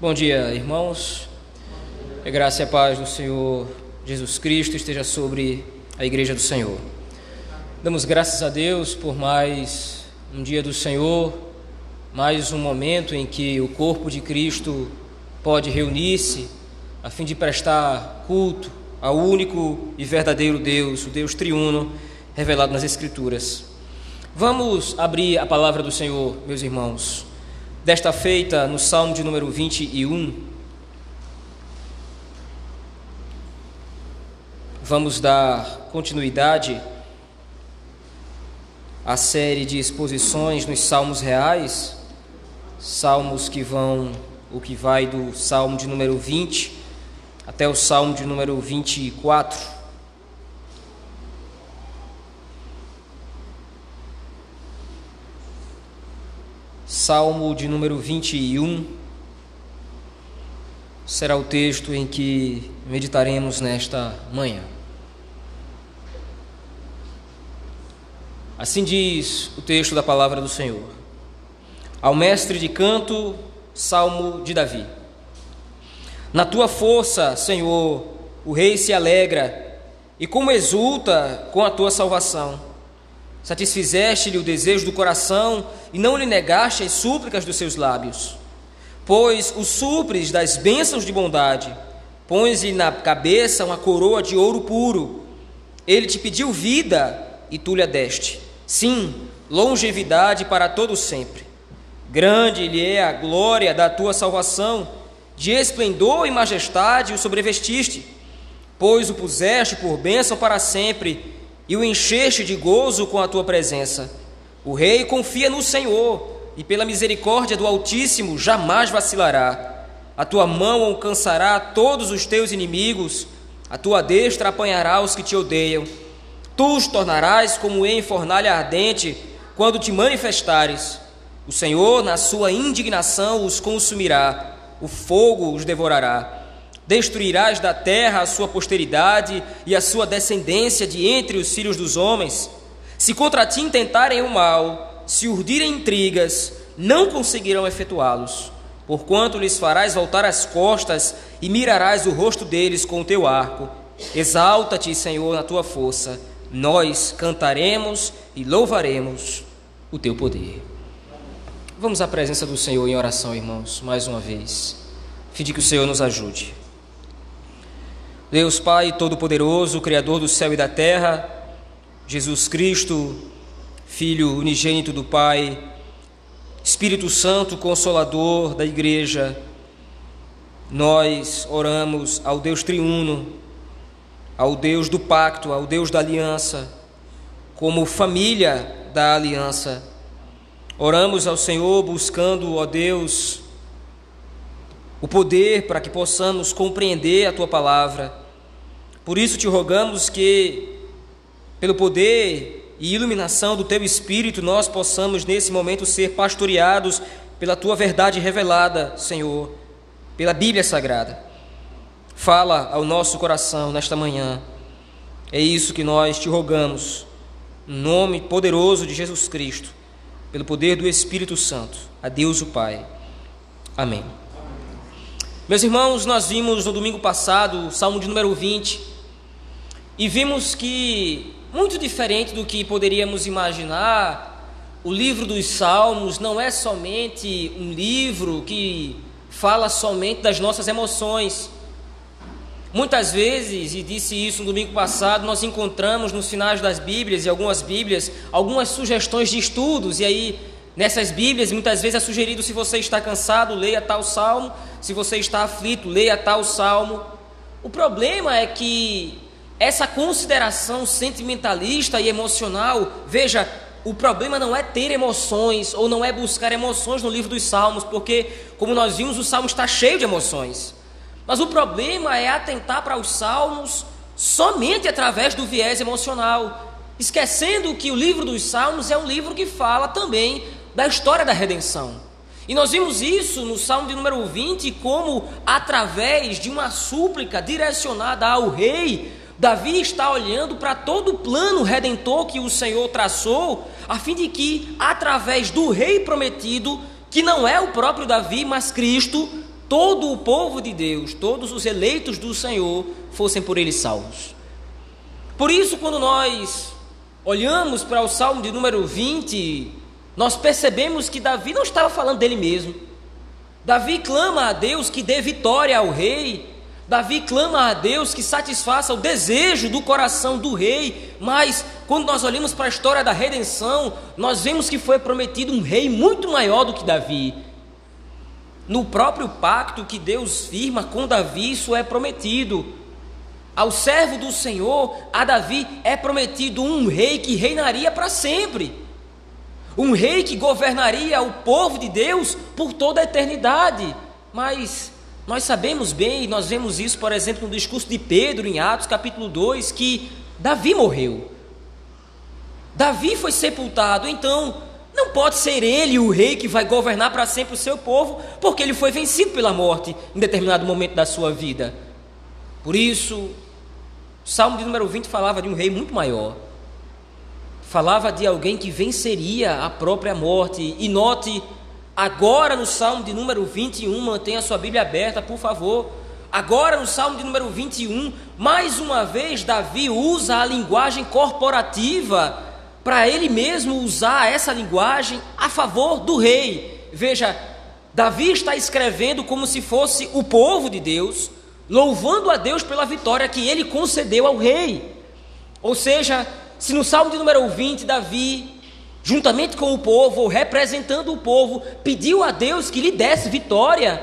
Bom dia, irmãos. A graça e a paz do Senhor Jesus Cristo esteja sobre a igreja do Senhor. Damos graças a Deus por mais um dia do Senhor, mais um momento em que o corpo de Cristo pode reunir-se a fim de prestar culto ao único e verdadeiro Deus, o Deus triuno revelado nas Escrituras. Vamos abrir a palavra do Senhor, meus irmãos desta feita no Salmo de número 21. Vamos dar continuidade à série de exposições nos Salmos reais, salmos que vão, o que vai do Salmo de número 20 até o Salmo de número 24. Salmo de número 21 será o texto em que meditaremos nesta manhã. Assim diz o texto da palavra do Senhor. Ao mestre de canto, Salmo de Davi. Na tua força, Senhor, o rei se alegra, e como exulta com a tua salvação. Satisfizeste-lhe o desejo do coração e não lhe negaste as súplicas dos seus lábios. Pois o supres das bênçãos de bondade, pões-lhe na cabeça uma coroa de ouro puro. Ele te pediu vida e tu lhe a deste. Sim, longevidade para todo sempre. Grande lhe é a glória da tua salvação, de esplendor e majestade o sobrevestiste, pois o puseste por bênção para sempre e o encheste de gozo com a tua presença. O rei confia no Senhor e pela misericórdia do Altíssimo jamais vacilará. A tua mão alcançará todos os teus inimigos, a tua destra apanhará os que te odeiam. Tu os tornarás como em fornalha ardente quando te manifestares. O Senhor, na sua indignação, os consumirá, o fogo os devorará. Destruirás da terra a sua posteridade e a sua descendência de entre os filhos dos homens. Se contra ti intentarem o mal, se urdirem intrigas, não conseguirão efetuá-los, porquanto lhes farás voltar as costas e mirarás o rosto deles com o teu arco. Exalta-te, Senhor, na tua força. Nós cantaremos e louvaremos o teu poder. Vamos à presença do Senhor em oração, irmãos, mais uma vez. Fim que o Senhor nos ajude. Deus Pai Todo-Poderoso, Criador do céu e da terra, Jesus Cristo, Filho unigênito do Pai, Espírito Santo, Consolador da Igreja, nós oramos ao Deus triuno, ao Deus do pacto, ao Deus da aliança, como família da aliança. Oramos ao Senhor buscando, ó Deus, o poder para que possamos compreender a tua palavra por isso te rogamos que, pelo poder e iluminação do teu Espírito, nós possamos nesse momento ser pastoreados pela tua verdade revelada, Senhor, pela Bíblia Sagrada. Fala ao nosso coração nesta manhã. É isso que nós te rogamos, no nome poderoso de Jesus Cristo, pelo poder do Espírito Santo. A Deus o Pai. Amém. Meus irmãos, nós vimos no domingo passado o Salmo de número 20 e vimos que, muito diferente do que poderíamos imaginar, o livro dos Salmos não é somente um livro que fala somente das nossas emoções. Muitas vezes, e disse isso no domingo passado, nós encontramos nos finais das Bíblias e algumas Bíblias algumas sugestões de estudos, e aí nessas Bíblias muitas vezes é sugerido: se você está cansado, leia tal salmo, se você está aflito, leia tal salmo. O problema é que essa consideração sentimentalista e emocional, veja, o problema não é ter emoções ou não é buscar emoções no livro dos Salmos, porque, como nós vimos, o Salmo está cheio de emoções. Mas o problema é atentar para os Salmos somente através do viés emocional, esquecendo que o livro dos Salmos é um livro que fala também da história da redenção. E nós vimos isso no Salmo de número 20, como através de uma súplica direcionada ao rei, Davi está olhando para todo o plano redentor que o Senhor traçou, a fim de que, através do rei prometido, que não é o próprio Davi, mas Cristo, todo o povo de Deus, todos os eleitos do Senhor, fossem por ele salvos. Por isso, quando nós olhamos para o Salmo de número 20, nós percebemos que Davi não estava falando dele mesmo. Davi clama a Deus que dê vitória ao rei. Davi clama a Deus que satisfaça o desejo do coração do rei. Mas quando nós olhamos para a história da redenção, nós vemos que foi prometido um rei muito maior do que Davi. No próprio pacto que Deus firma com Davi, isso é prometido. Ao servo do Senhor, a Davi, é prometido um rei que reinaria para sempre. Um rei que governaria o povo de Deus por toda a eternidade. Mas nós sabemos bem, nós vemos isso, por exemplo, no discurso de Pedro, em Atos capítulo 2, que Davi morreu. Davi foi sepultado, então não pode ser ele o rei que vai governar para sempre o seu povo, porque ele foi vencido pela morte em determinado momento da sua vida. Por isso, o Salmo de número 20 falava de um rei muito maior falava de alguém que venceria a própria morte. E note, agora no Salmo de número 21, mantenha sua Bíblia aberta, por favor. Agora no Salmo de número 21, mais uma vez Davi usa a linguagem corporativa para ele mesmo usar essa linguagem a favor do rei. Veja, Davi está escrevendo como se fosse o povo de Deus, louvando a Deus pela vitória que ele concedeu ao rei. Ou seja, se no Salmo de número 20, Davi, juntamente com o povo, representando o povo, pediu a Deus que lhe desse vitória,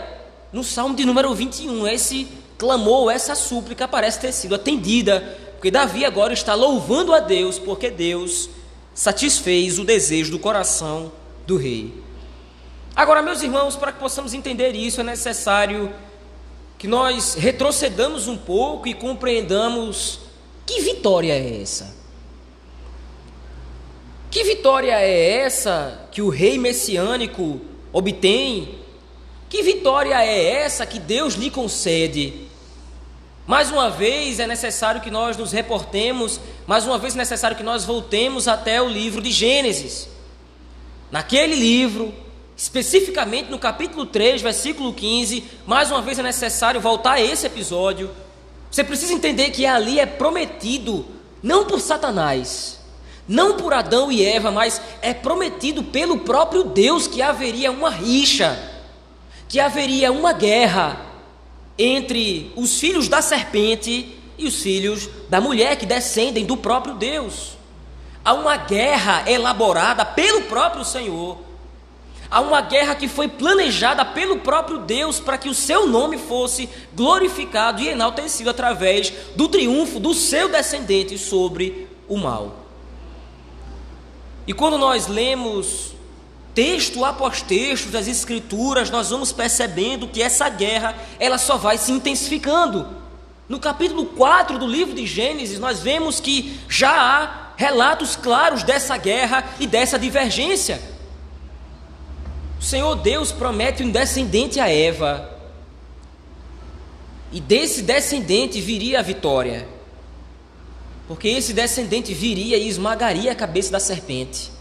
no Salmo de número 21, esse clamor, essa súplica parece ter sido atendida, porque Davi agora está louvando a Deus, porque Deus satisfez o desejo do coração do rei. Agora, meus irmãos, para que possamos entender isso, é necessário que nós retrocedamos um pouco e compreendamos que vitória é essa. Que vitória é essa que o rei messiânico obtém? Que vitória é essa que Deus lhe concede? Mais uma vez é necessário que nós nos reportemos, mais uma vez é necessário que nós voltemos até o livro de Gênesis. Naquele livro, especificamente no capítulo 3, versículo 15, mais uma vez é necessário voltar a esse episódio. Você precisa entender que ali é prometido, não por Satanás, não por Adão e Eva, mas é prometido pelo próprio Deus que haveria uma rixa, que haveria uma guerra entre os filhos da serpente e os filhos da mulher que descendem do próprio Deus. Há uma guerra elaborada pelo próprio Senhor. Há uma guerra que foi planejada pelo próprio Deus para que o seu nome fosse glorificado e enaltecido através do triunfo do seu descendente sobre o mal. E quando nós lemos texto após texto das escrituras, nós vamos percebendo que essa guerra, ela só vai se intensificando. No capítulo 4 do livro de Gênesis, nós vemos que já há relatos claros dessa guerra e dessa divergência. O Senhor Deus promete um descendente a Eva, e desse descendente viria a vitória porque esse descendente viria e esmagaria a cabeça da serpente.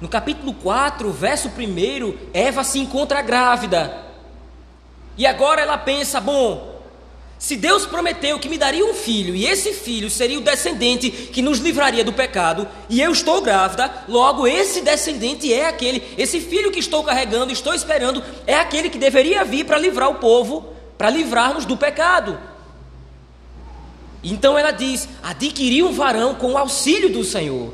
No capítulo 4, verso 1, Eva se encontra grávida. E agora ela pensa: bom, se Deus prometeu que me daria um filho, e esse filho seria o descendente que nos livraria do pecado, e eu estou grávida, logo esse descendente é aquele, esse filho que estou carregando, estou esperando, é aquele que deveria vir para livrar o povo, para livrar-nos do pecado. Então ela diz: adquiri um varão com o auxílio do Senhor.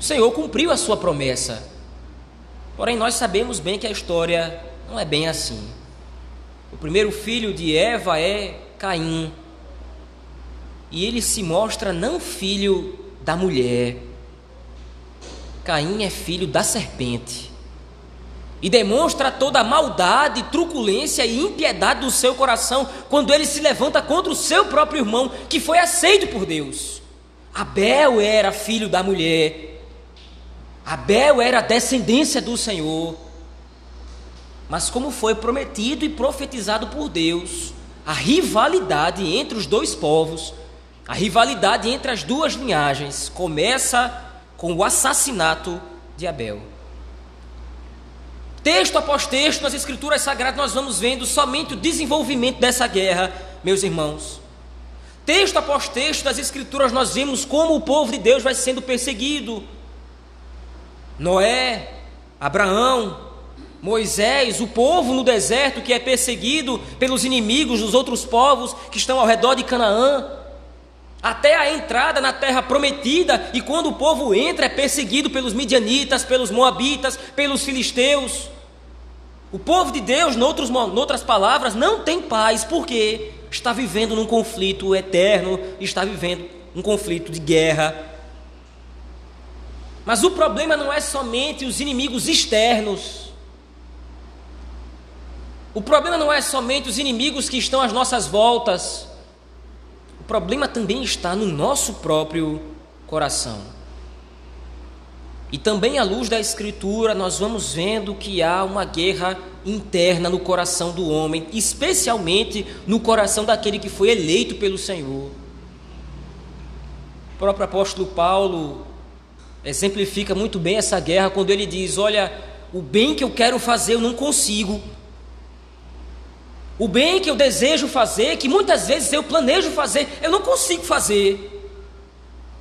O Senhor cumpriu a sua promessa. Porém, nós sabemos bem que a história não é bem assim. O primeiro filho de Eva é Caim. E ele se mostra não filho da mulher. Caim é filho da serpente e demonstra toda a maldade, truculência e impiedade do seu coração quando ele se levanta contra o seu próprio irmão, que foi aceito por Deus. Abel era filho da mulher, Abel era descendência do Senhor. Mas, como foi prometido e profetizado por Deus, a rivalidade entre os dois povos, a rivalidade entre as duas linhagens, começa com o assassinato de Abel. Texto após texto nas Escrituras Sagradas, nós vamos vendo somente o desenvolvimento dessa guerra, meus irmãos. Texto após texto das Escrituras, nós vemos como o povo de Deus vai sendo perseguido. Noé, Abraão, Moisés, o povo no deserto que é perseguido pelos inimigos dos outros povos que estão ao redor de Canaã, até a entrada na terra prometida, e quando o povo entra é perseguido pelos midianitas, pelos moabitas, pelos filisteus. O povo de Deus, noutros, noutras palavras, não tem paz, porque está vivendo num conflito eterno, está vivendo um conflito de guerra. Mas o problema não é somente os inimigos externos. O problema não é somente os inimigos que estão às nossas voltas. O problema também está no nosso próprio coração. E também à luz da Escritura, nós vamos vendo que há uma guerra interna no coração do homem, especialmente no coração daquele que foi eleito pelo Senhor. O próprio apóstolo Paulo exemplifica muito bem essa guerra quando ele diz: Olha, o bem que eu quero fazer eu não consigo. O bem que eu desejo fazer, que muitas vezes eu planejo fazer, eu não consigo fazer.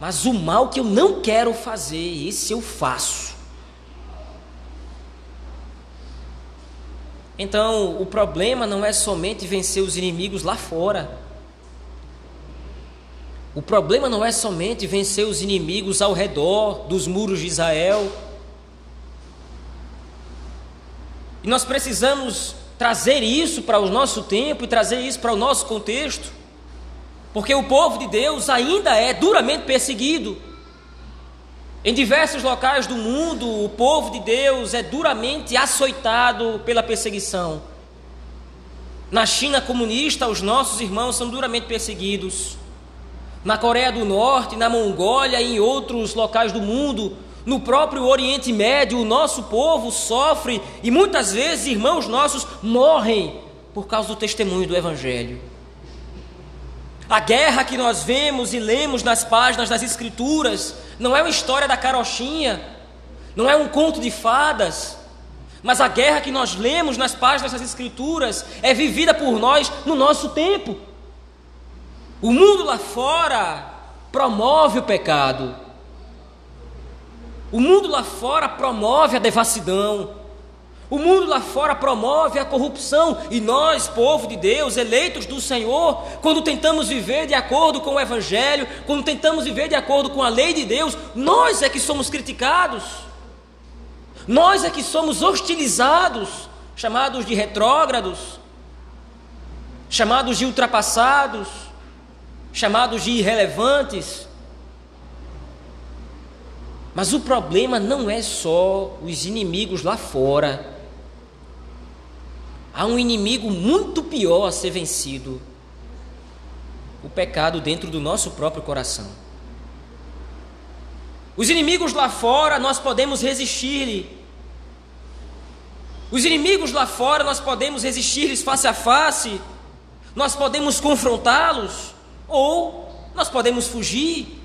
Mas o mal que eu não quero fazer, esse eu faço. Então, o problema não é somente vencer os inimigos lá fora. O problema não é somente vencer os inimigos ao redor dos muros de Israel. E nós precisamos trazer isso para o nosso tempo e trazer isso para o nosso contexto. Porque o povo de Deus ainda é duramente perseguido. Em diversos locais do mundo, o povo de Deus é duramente açoitado pela perseguição. Na China comunista, os nossos irmãos são duramente perseguidos. Na Coreia do Norte, na Mongólia e em outros locais do mundo, no próprio Oriente Médio, o nosso povo sofre e muitas vezes irmãos nossos morrem por causa do testemunho do Evangelho. A guerra que nós vemos e lemos nas páginas das Escrituras não é uma história da carochinha, não é um conto de fadas, mas a guerra que nós lemos nas páginas das Escrituras é vivida por nós no nosso tempo. O mundo lá fora promove o pecado, o mundo lá fora promove a devassidão, o mundo lá fora promove a corrupção e nós, povo de Deus, eleitos do Senhor, quando tentamos viver de acordo com o Evangelho, quando tentamos viver de acordo com a lei de Deus, nós é que somos criticados, nós é que somos hostilizados, chamados de retrógrados, chamados de ultrapassados, chamados de irrelevantes. Mas o problema não é só os inimigos lá fora há um inimigo muito pior a ser vencido: o pecado dentro do nosso próprio coração. Os inimigos lá fora nós podemos resistir-lhe. Os inimigos lá fora nós podemos resistir-lhes face a face, nós podemos confrontá-los ou nós podemos fugir.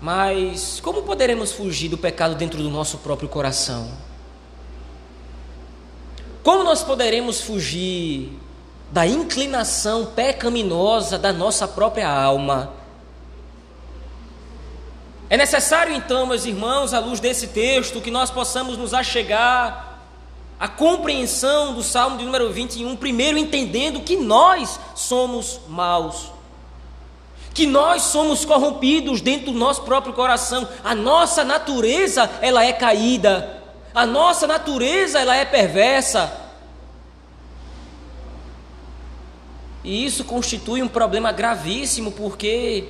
Mas como poderemos fugir do pecado dentro do nosso próprio coração? Como nós poderemos fugir da inclinação pecaminosa da nossa própria alma? É necessário então, meus irmãos, à luz desse texto, que nós possamos nos achegar à compreensão do Salmo de número 21, primeiro entendendo que nós somos maus, que nós somos corrompidos dentro do nosso próprio coração, a nossa natureza ela é caída, a nossa natureza ela é perversa. E isso constitui um problema gravíssimo porque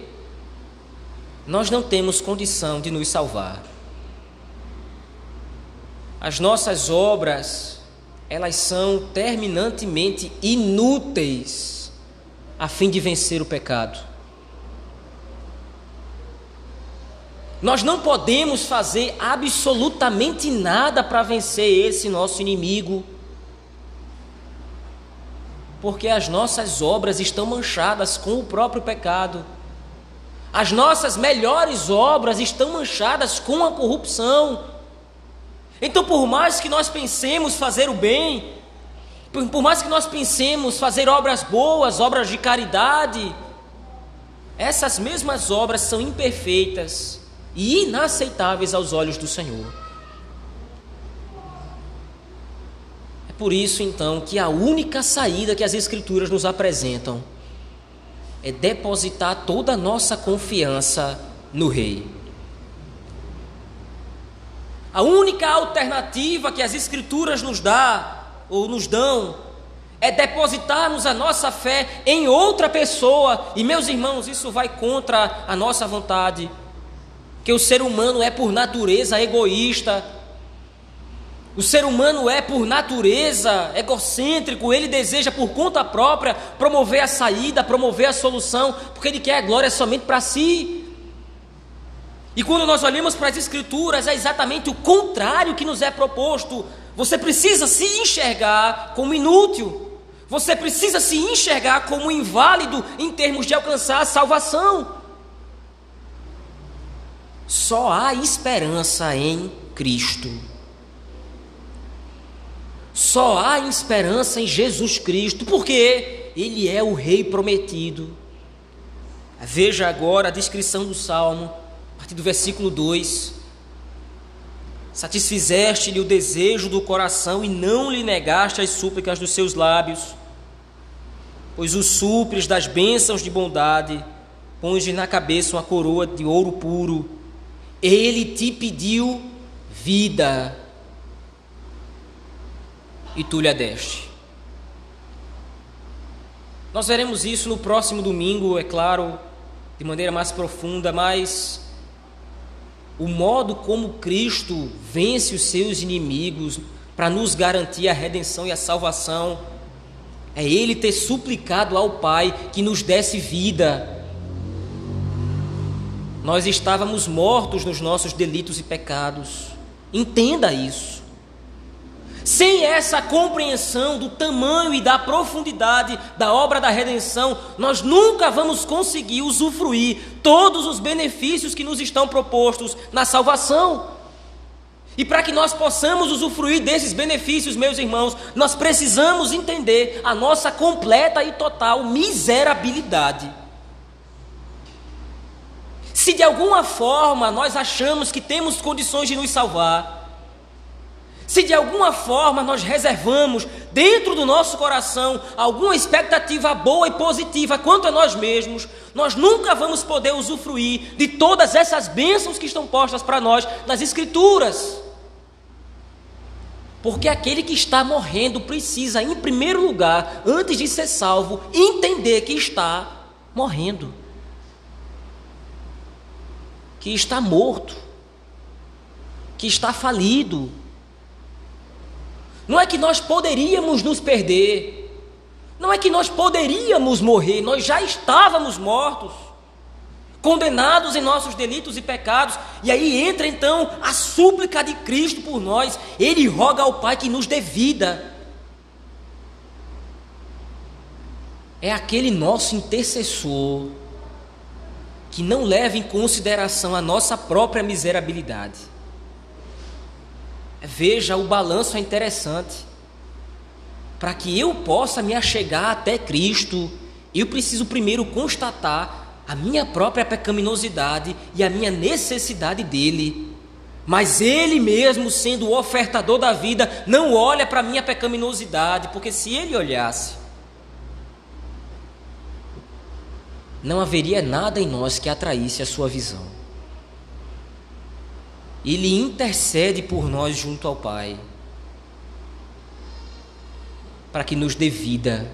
nós não temos condição de nos salvar. As nossas obras, elas são terminantemente inúteis a fim de vencer o pecado. Nós não podemos fazer absolutamente nada para vencer esse nosso inimigo, porque as nossas obras estão manchadas com o próprio pecado. As nossas melhores obras estão manchadas com a corrupção. Então, por mais que nós pensemos fazer o bem, por mais que nós pensemos fazer obras boas, obras de caridade, essas mesmas obras são imperfeitas e inaceitáveis aos olhos do Senhor. É por isso, então, que a única saída que as Escrituras nos apresentam é depositar toda a nossa confiança no Rei. A única alternativa que as Escrituras nos dá ou nos dão é depositarmos a nossa fé em outra pessoa. E meus irmãos, isso vai contra a nossa vontade. Que o ser humano é por natureza egoísta. O ser humano é por natureza egocêntrico, ele deseja por conta própria promover a saída, promover a solução, porque ele quer a glória somente para si. E quando nós olhamos para as Escrituras, é exatamente o contrário que nos é proposto. Você precisa se enxergar como inútil. Você precisa se enxergar como inválido em termos de alcançar a salvação. Só há esperança em Cristo. Só há esperança em Jesus Cristo, porque Ele é o Rei prometido. Veja agora a descrição do Salmo partir do versículo 2. Satisfizeste-lhe o desejo do coração e não lhe negaste as súplicas dos seus lábios, pois os supres das bênçãos de bondade, pões-lhe na cabeça uma coroa de ouro puro. Ele te pediu vida e tu lhe a deste. Nós veremos isso no próximo domingo, é claro, de maneira mais profunda, mas o modo como Cristo vence os seus inimigos para nos garantir a redenção e a salvação, é Ele ter suplicado ao Pai que nos desse vida. Nós estávamos mortos nos nossos delitos e pecados. Entenda isso. Sem essa compreensão do tamanho e da profundidade da obra da redenção, nós nunca vamos conseguir usufruir todos os benefícios que nos estão propostos na salvação. E para que nós possamos usufruir desses benefícios, meus irmãos, nós precisamos entender a nossa completa e total miserabilidade. Se de alguma forma nós achamos que temos condições de nos salvar, se de alguma forma nós reservamos dentro do nosso coração alguma expectativa boa e positiva quanto a nós mesmos, nós nunca vamos poder usufruir de todas essas bênçãos que estão postas para nós nas Escrituras. Porque aquele que está morrendo precisa, em primeiro lugar, antes de ser salvo, entender que está morrendo, que está morto, que está falido não é que nós poderíamos nos perder. Não é que nós poderíamos morrer, nós já estávamos mortos, condenados em nossos delitos e pecados. E aí entra então a súplica de Cristo por nós. Ele roga ao Pai que nos dê vida. É aquele nosso intercessor que não leva em consideração a nossa própria miserabilidade Veja, o balanço é interessante. Para que eu possa me achegar até Cristo, eu preciso primeiro constatar a minha própria pecaminosidade e a minha necessidade dele. Mas ele mesmo, sendo o ofertador da vida, não olha para a minha pecaminosidade, porque se ele olhasse, não haveria nada em nós que atraísse a sua visão. Ele intercede por nós junto ao Pai, para que nos dê vida.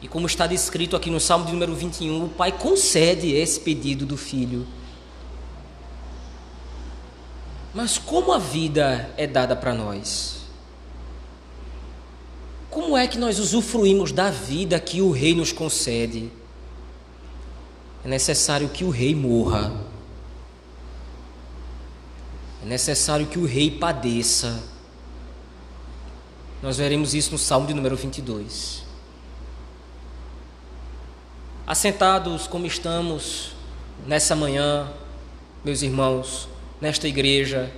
E como está descrito aqui no Salmo de número 21, o Pai concede esse pedido do Filho. Mas como a vida é dada para nós? Como é que nós usufruímos da vida que o Rei nos concede? É necessário que o Rei morra é necessário que o rei padeça. Nós veremos isso no Salmo de número 22. Assentados como estamos nessa manhã, meus irmãos, nesta igreja,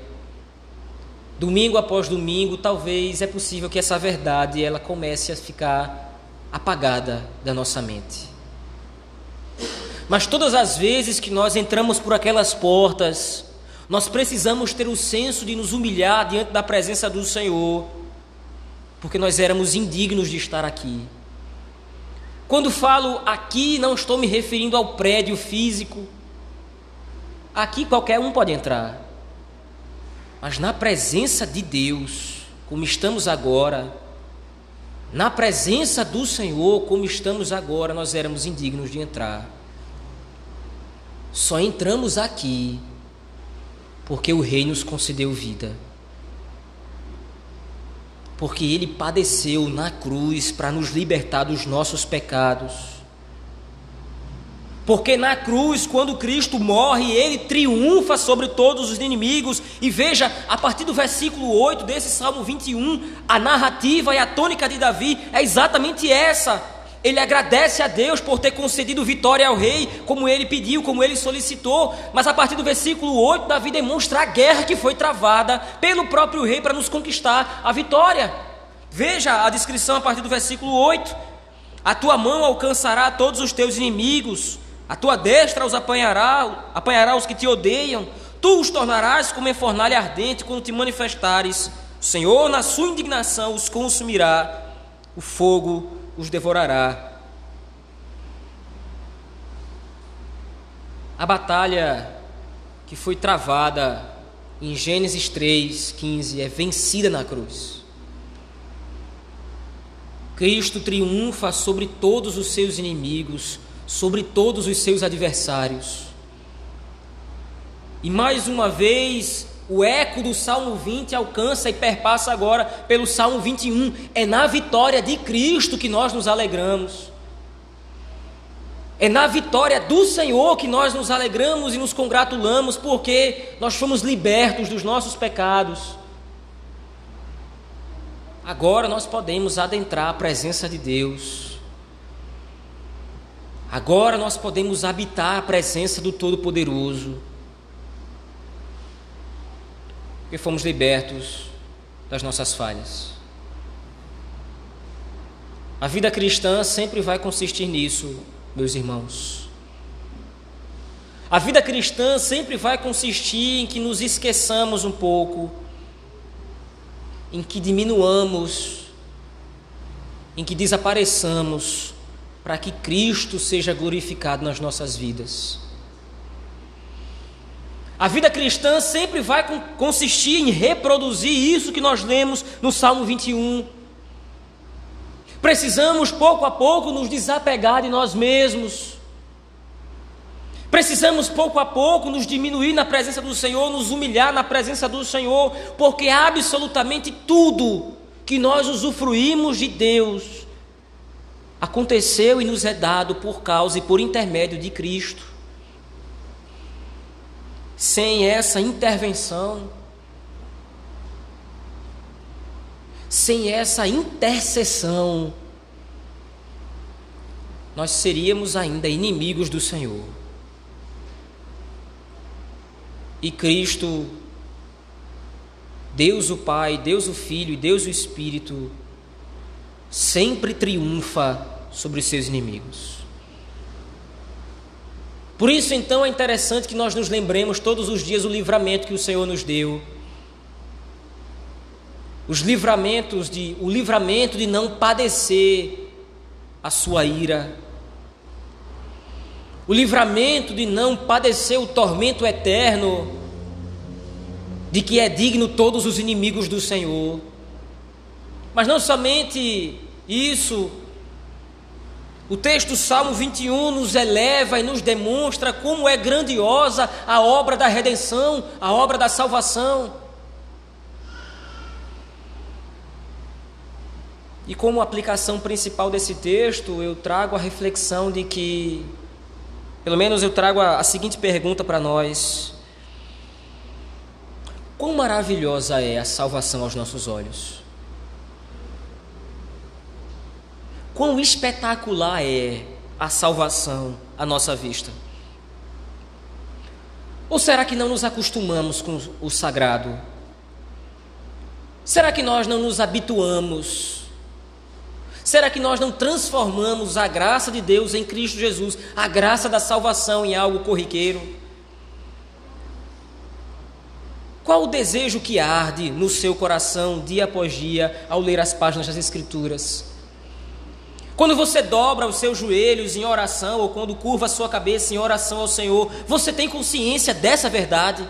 domingo após domingo, talvez é possível que essa verdade ela comece a ficar apagada da nossa mente. Mas todas as vezes que nós entramos por aquelas portas, nós precisamos ter o senso de nos humilhar diante da presença do Senhor, porque nós éramos indignos de estar aqui. Quando falo aqui, não estou me referindo ao prédio físico. Aqui qualquer um pode entrar. Mas na presença de Deus, como estamos agora, na presença do Senhor, como estamos agora, nós éramos indignos de entrar. Só entramos aqui porque o Rei nos concedeu vida. Porque Ele padeceu na cruz para nos libertar dos nossos pecados. Porque na cruz, quando Cristo morre, ele triunfa sobre todos os inimigos. E veja, a partir do versículo 8 desse Salmo 21, a narrativa e a tônica de Davi é exatamente essa. Ele agradece a Deus por ter concedido vitória ao rei, como ele pediu, como ele solicitou. Mas a partir do versículo 8, Davi demonstra a guerra que foi travada pelo próprio rei para nos conquistar a vitória. Veja a descrição a partir do versículo 8: A tua mão alcançará todos os teus inimigos a tua destra os apanhará, apanhará os que te odeiam. Tu os tornarás como em fornalha ardente quando te manifestares. O Senhor, na sua indignação, os consumirá. O fogo os devorará. A batalha que foi travada em Gênesis 3, 15 é vencida na cruz. Cristo triunfa sobre todos os seus inimigos sobre todos os seus adversários. E mais uma vez, o eco do Salmo 20 alcança e perpassa agora pelo Salmo 21. É na vitória de Cristo que nós nos alegramos. É na vitória do Senhor que nós nos alegramos e nos congratulamos, porque nós fomos libertos dos nossos pecados. Agora nós podemos adentrar a presença de Deus Agora nós podemos habitar a presença do Todo-Poderoso, porque fomos libertos das nossas falhas. A vida cristã sempre vai consistir nisso, meus irmãos. A vida cristã sempre vai consistir em que nos esqueçamos um pouco, em que diminuamos, em que desapareçamos para que Cristo seja glorificado nas nossas vidas. A vida cristã sempre vai consistir em reproduzir isso que nós lemos no Salmo 21. Precisamos pouco a pouco nos desapegar de nós mesmos. Precisamos pouco a pouco nos diminuir na presença do Senhor, nos humilhar na presença do Senhor, porque absolutamente tudo que nós usufruímos de Deus aconteceu e nos é dado por causa e por intermédio de Cristo. Sem essa intervenção, sem essa intercessão, nós seríamos ainda inimigos do Senhor. E Cristo, Deus o Pai, Deus o Filho e Deus o Espírito, sempre triunfa sobre os seus inimigos. Por isso, então, é interessante que nós nos lembremos todos os dias o livramento que o Senhor nos deu. Os livramentos de o livramento de não padecer a sua ira. O livramento de não padecer o tormento eterno de que é digno todos os inimigos do Senhor. Mas não somente isso, o texto Salmo 21 nos eleva e nos demonstra como é grandiosa a obra da redenção, a obra da salvação. E como aplicação principal desse texto, eu trago a reflexão de que, pelo menos eu trago a, a seguinte pergunta para nós: Quão maravilhosa é a salvação aos nossos olhos? Quão espetacular é a salvação à nossa vista. Ou será que não nos acostumamos com o sagrado? Será que nós não nos habituamos? Será que nós não transformamos a graça de Deus em Cristo Jesus, a graça da salvação, em algo corriqueiro? Qual o desejo que arde no seu coração dia após dia ao ler as páginas das Escrituras? Quando você dobra os seus joelhos em oração ou quando curva a sua cabeça em oração ao Senhor, você tem consciência dessa verdade?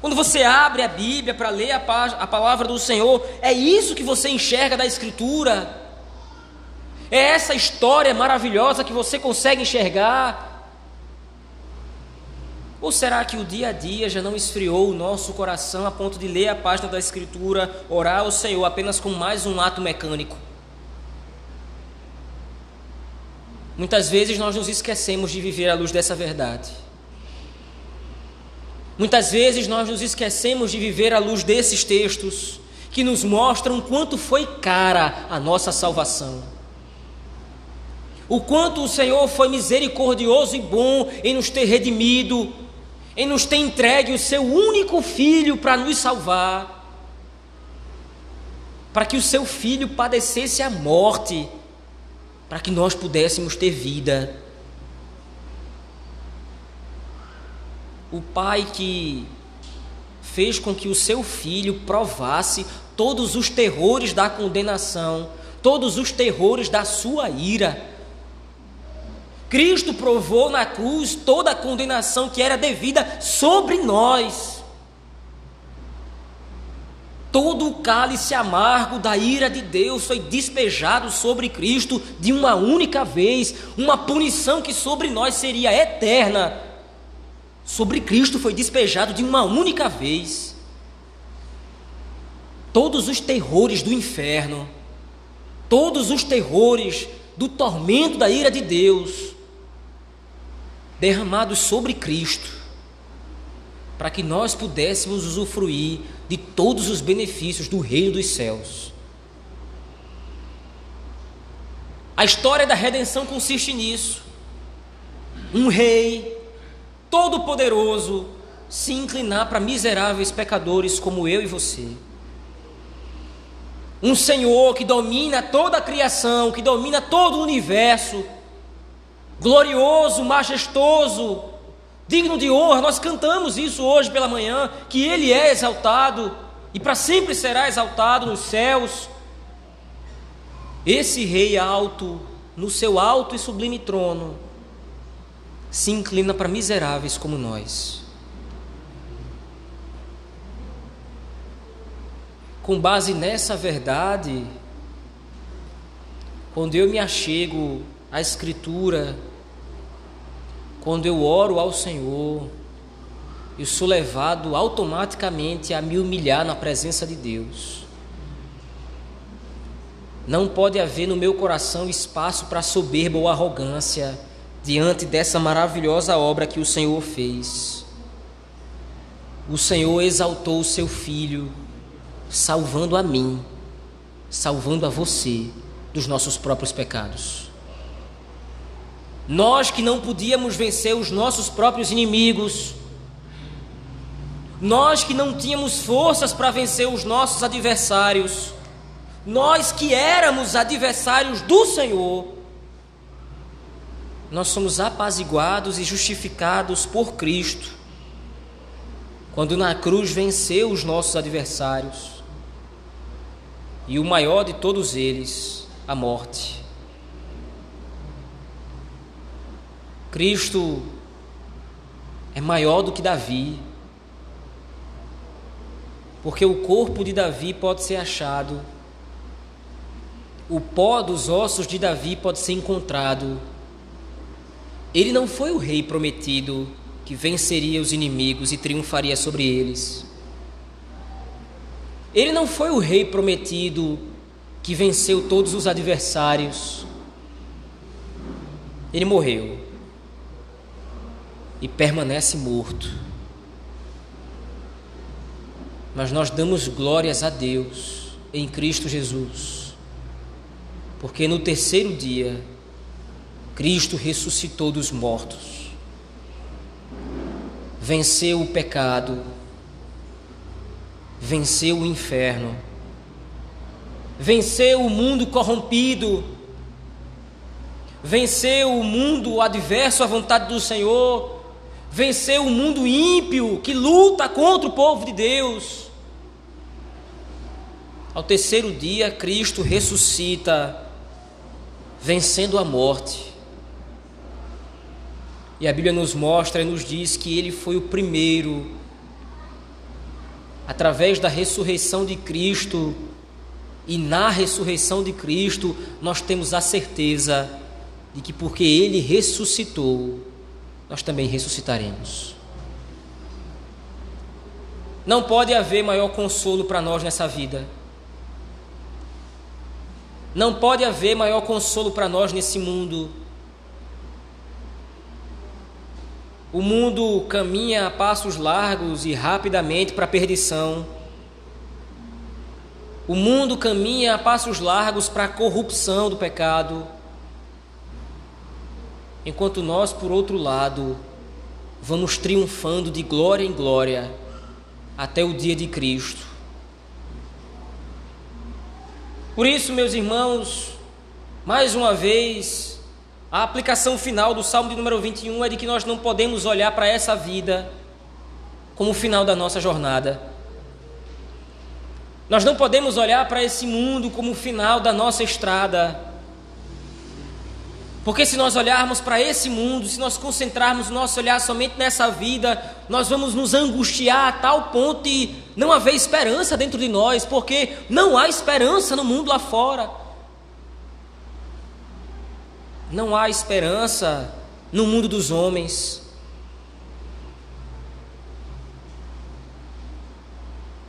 Quando você abre a Bíblia para ler a, palavra do Senhor, é isso que você enxerga da Escritura? É essa história maravilhosa que você consegue enxergar? Ou será que o dia a dia já não esfriou o nosso coração a ponto de ler a página da Escritura, orar ao Senhor apenas com mais um ato mecânico? Muitas vezes nós nos esquecemos de viver à luz dessa verdade. Muitas vezes nós nos esquecemos de viver à luz desses textos que nos mostram quanto foi cara a nossa salvação. O quanto o Senhor foi misericordioso e bom em nos ter redimido, em nos ter entregue o seu único filho para nos salvar, para que o seu filho padecesse a morte, para que nós pudéssemos ter vida. o pai que fez com que o seu filho provasse todos os terrores da condenação, todos os terrores da sua ira. Cristo provou na cruz toda a condenação que era devida sobre nós. Todo o cálice amargo da ira de Deus foi despejado sobre Cristo de uma única vez, uma punição que sobre nós seria eterna sobre Cristo foi despejado de uma única vez. Todos os terrores do inferno, todos os terrores do tormento da ira de Deus, derramados sobre Cristo, para que nós pudéssemos usufruir de todos os benefícios do Reino dos Céus. A história da redenção consiste nisso. Um rei Todo-Poderoso se inclinar para miseráveis pecadores como eu e você. Um Senhor que domina toda a criação, que domina todo o universo, glorioso, majestoso, digno de honra. Nós cantamos isso hoje pela manhã, que Ele é exaltado e para sempre será exaltado nos céus. Esse Rei alto, no seu alto e sublime trono, se inclina para miseráveis como nós. Com base nessa verdade, quando eu me achego à Escritura, quando eu oro ao Senhor, eu sou levado automaticamente a me humilhar na presença de Deus. Não pode haver no meu coração espaço para soberba ou arrogância diante dessa maravilhosa obra que o Senhor fez. O Senhor exaltou o seu filho, salvando a mim, salvando a você dos nossos próprios pecados. Nós que não podíamos vencer os nossos próprios inimigos, nós que não tínhamos forças para vencer os nossos adversários, nós que éramos adversários do Senhor, nós somos apaziguados e justificados por Cristo, quando na cruz venceu os nossos adversários, e o maior de todos eles, a morte. Cristo é maior do que Davi, porque o corpo de Davi pode ser achado, o pó dos ossos de Davi pode ser encontrado, ele não foi o rei prometido que venceria os inimigos e triunfaria sobre eles. Ele não foi o rei prometido que venceu todos os adversários. Ele morreu e permanece morto. Mas nós damos glórias a Deus em Cristo Jesus, porque no terceiro dia Cristo ressuscitou dos mortos. venceu o pecado, venceu o inferno, venceu o mundo corrompido, venceu o mundo adverso à vontade do Senhor, venceu o mundo ímpio que luta contra o povo de Deus. Ao terceiro dia, Cristo ressuscita, vencendo a morte. E a Bíblia nos mostra e nos diz que ele foi o primeiro, através da ressurreição de Cristo, e na ressurreição de Cristo, nós temos a certeza de que porque ele ressuscitou, nós também ressuscitaremos. Não pode haver maior consolo para nós nessa vida não pode haver maior consolo para nós nesse mundo. O mundo caminha a passos largos e rapidamente para a perdição. O mundo caminha a passos largos para a corrupção do pecado. Enquanto nós, por outro lado, vamos triunfando de glória em glória até o dia de Cristo. Por isso, meus irmãos, mais uma vez, a aplicação final do Salmo de número 21 é de que nós não podemos olhar para essa vida como o final da nossa jornada. Nós não podemos olhar para esse mundo como o final da nossa estrada. Porque se nós olharmos para esse mundo, se nós concentrarmos o nosso olhar somente nessa vida, nós vamos nos angustiar a tal ponto de não haver esperança dentro de nós, porque não há esperança no mundo lá fora. Não há esperança no mundo dos homens.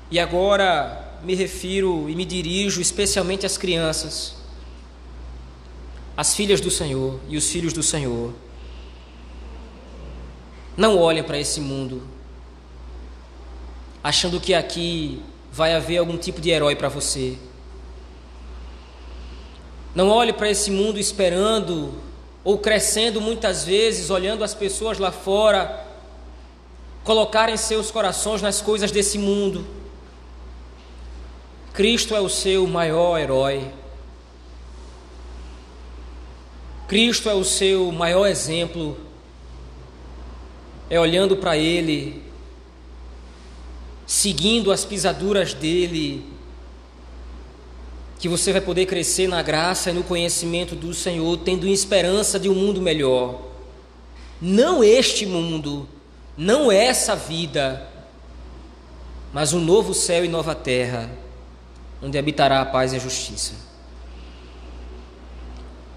E agora me refiro e me dirijo especialmente às crianças as filhas do Senhor e os filhos do Senhor. Não olhem para esse mundo achando que aqui vai haver algum tipo de herói para você. Não olhe para esse mundo esperando ou crescendo muitas vezes, olhando as pessoas lá fora colocarem seus corações nas coisas desse mundo. Cristo é o seu maior herói. Cristo é o seu maior exemplo, é olhando para Ele, seguindo as pisaduras dele, que você vai poder crescer na graça e no conhecimento do Senhor, tendo esperança de um mundo melhor. Não este mundo, não essa vida, mas um novo céu e nova terra, onde habitará a paz e a justiça.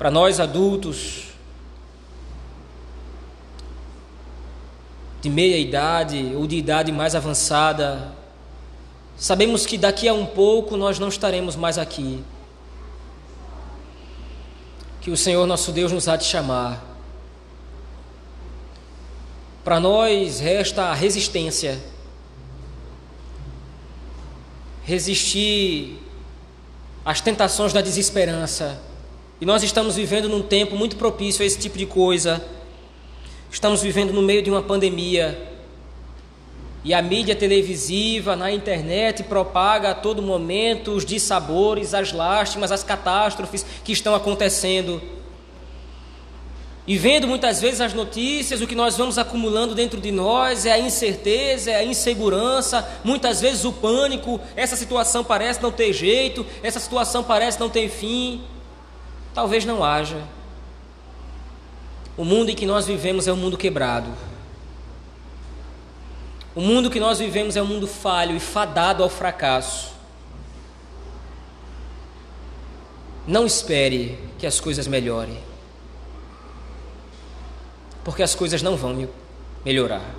Para nós adultos, de meia idade ou de idade mais avançada, sabemos que daqui a um pouco nós não estaremos mais aqui. Que o Senhor nosso Deus nos há de chamar. Para nós resta a resistência. Resistir às tentações da desesperança e nós estamos vivendo num tempo muito propício a esse tipo de coisa. Estamos vivendo no meio de uma pandemia. E a mídia televisiva, na internet, propaga a todo momento os dissabores, as lástimas, as catástrofes que estão acontecendo. E vendo muitas vezes as notícias, o que nós vamos acumulando dentro de nós é a incerteza, é a insegurança, muitas vezes o pânico. Essa situação parece não ter jeito, essa situação parece não ter fim. Talvez não haja. O mundo em que nós vivemos é um mundo quebrado. O mundo que nós vivemos é um mundo falho e fadado ao fracasso. Não espere que as coisas melhorem. Porque as coisas não vão melhorar.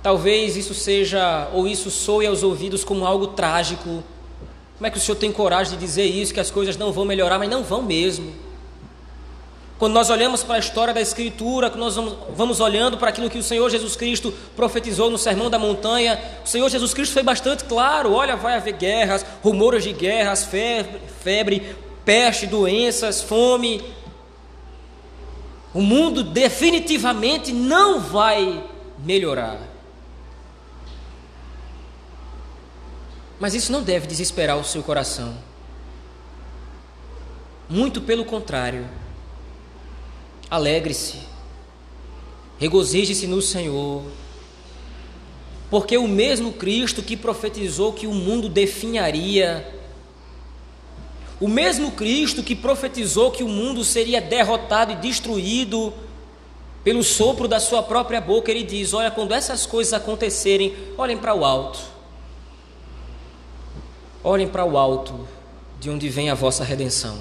Talvez isso seja, ou isso soe aos ouvidos como algo trágico como é que o senhor tem coragem de dizer isso, que as coisas não vão melhorar, mas não vão mesmo? Quando nós olhamos para a história da Escritura, quando nós vamos, olhando para aquilo que o Senhor Jesus Cristo profetizou no Sermão da Montanha, o Senhor Jesus Cristo foi bastante claro: olha, vai haver guerras, rumores de guerras, febre, febre peste, doenças, fome. O mundo definitivamente não vai melhorar. Mas isso não deve desesperar o seu coração. Muito pelo contrário. Alegre-se, regozije-se no Senhor, porque o mesmo Cristo que profetizou que o mundo definharia, o mesmo Cristo que profetizou que o mundo seria derrotado e destruído pelo sopro da sua própria boca, ele diz: Olha, quando essas coisas acontecerem, olhem para o alto, olhem para o alto, de onde vem a vossa redenção.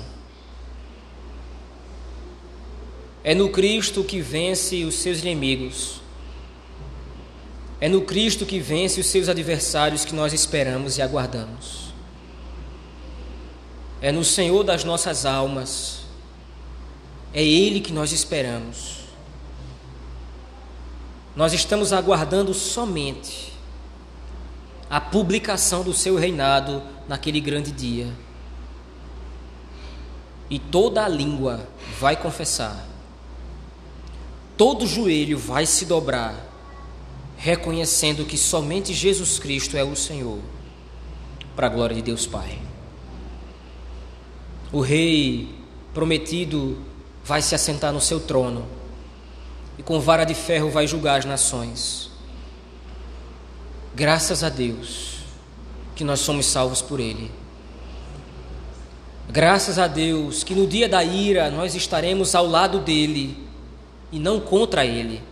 É no Cristo que vence os seus inimigos. É no Cristo que vence os seus adversários que nós esperamos e aguardamos. É no Senhor das nossas almas. É Ele que nós esperamos. Nós estamos aguardando somente a publicação do seu reinado naquele grande dia. E toda a língua vai confessar todo joelho vai se dobrar, reconhecendo que somente Jesus Cristo é o Senhor, para a glória de Deus Pai. O Rei prometido vai se assentar no seu trono e com vara de ferro vai julgar as nações. Graças a Deus que nós somos salvos por Ele. Graças a Deus que no dia da ira nós estaremos ao lado dele e não contra ele.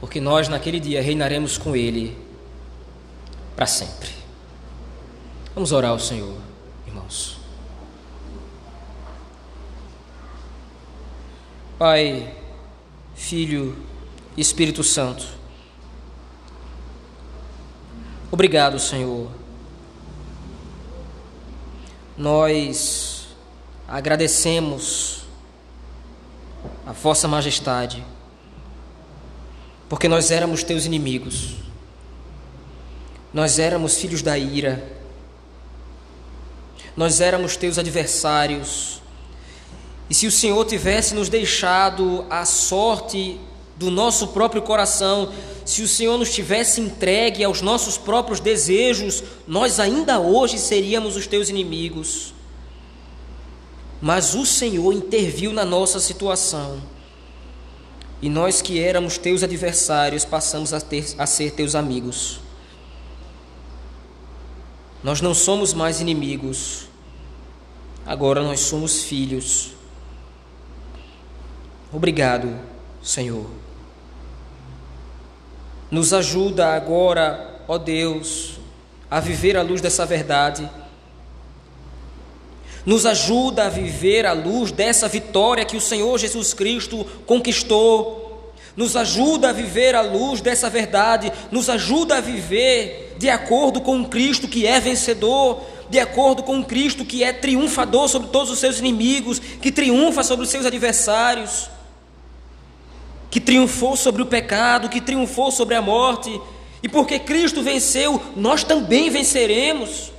Porque nós naquele dia reinaremos com ele para sempre. Vamos orar ao Senhor, irmãos. Pai, Filho e Espírito Santo. Obrigado, Senhor. Nós agradecemos a vossa majestade, porque nós éramos teus inimigos, nós éramos filhos da ira, nós éramos teus adversários, e se o Senhor tivesse nos deixado a sorte do nosso próprio coração, se o Senhor nos tivesse entregue aos nossos próprios desejos, nós ainda hoje seríamos os teus inimigos. Mas o Senhor interviu na nossa situação. E nós que éramos teus adversários passamos a, ter, a ser teus amigos. Nós não somos mais inimigos, agora nós somos filhos. Obrigado, Senhor. Nos ajuda agora, ó Deus, a viver à luz dessa verdade. Nos ajuda a viver à luz dessa vitória que o Senhor Jesus Cristo conquistou, nos ajuda a viver à luz dessa verdade, nos ajuda a viver de acordo com o Cristo que é vencedor, de acordo com o Cristo que é triunfador sobre todos os seus inimigos, que triunfa sobre os seus adversários, que triunfou sobre o pecado, que triunfou sobre a morte, e porque Cristo venceu, nós também venceremos.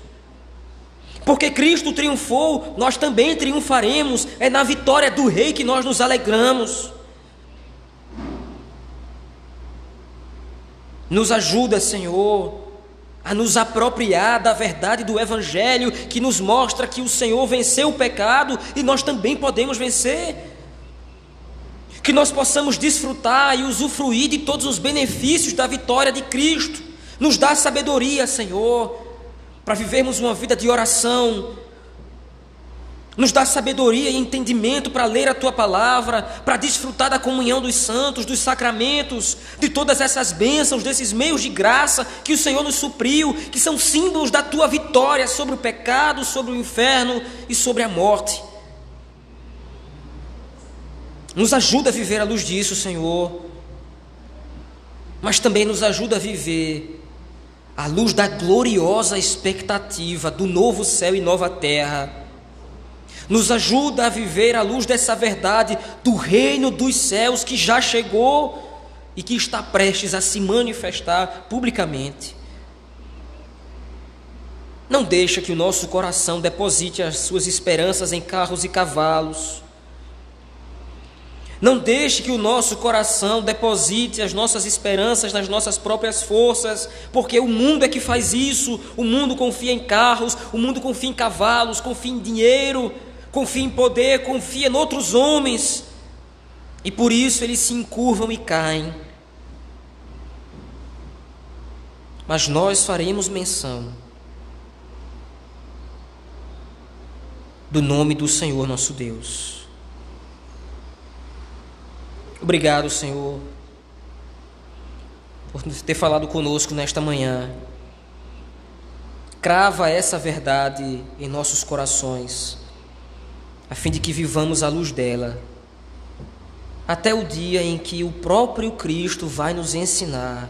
Porque Cristo triunfou, nós também triunfaremos. É na vitória do Rei que nós nos alegramos. Nos ajuda, Senhor, a nos apropriar da verdade do Evangelho que nos mostra que o Senhor venceu o pecado e nós também podemos vencer. Que nós possamos desfrutar e usufruir de todos os benefícios da vitória de Cristo. Nos dá sabedoria, Senhor para vivermos uma vida de oração. Nos dá sabedoria e entendimento para ler a tua palavra, para desfrutar da comunhão dos santos, dos sacramentos, de todas essas bênçãos, desses meios de graça que o Senhor nos supriu, que são símbolos da tua vitória sobre o pecado, sobre o inferno e sobre a morte. Nos ajuda a viver à luz disso, Senhor, mas também nos ajuda a viver à luz da gloriosa expectativa do novo céu e nova terra, nos ajuda a viver à luz dessa verdade do reino dos céus que já chegou e que está prestes a se manifestar publicamente. Não deixa que o nosso coração deposite as suas esperanças em carros e cavalos, Não deixe que o nosso coração deposite as nossas esperanças nas nossas próprias forças, porque o mundo é que faz isso. O mundo confia em carros, o mundo confia em cavalos, confia em dinheiro, confia em poder, confia em outros homens. E por isso eles se encurvam e caem. Mas nós faremos menção do nome do Senhor nosso Deus. Obrigado, Senhor, por ter falado conosco nesta manhã. Crava essa verdade em nossos corações, a fim de que vivamos à luz dela, até o dia em que o próprio Cristo vai nos ensinar,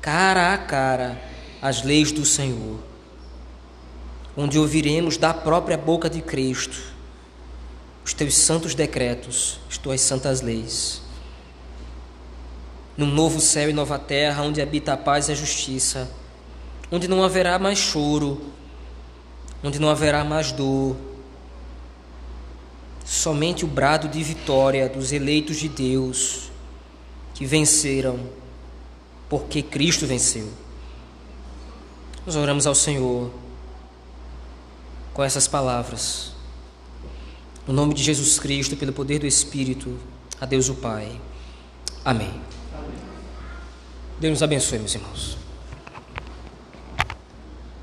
cara a cara, as leis do Senhor, onde ouviremos da própria boca de Cristo os teus santos decretos, as tuas santas leis num novo céu e nova terra, onde habita a paz e a justiça, onde não haverá mais choro, onde não haverá mais dor, somente o brado de vitória dos eleitos de Deus que venceram, porque Cristo venceu. Nós oramos ao Senhor com essas palavras. No nome de Jesus Cristo, pelo poder do Espírito, a Deus o Pai. Amém. Deus nos abençoe, meus irmãos.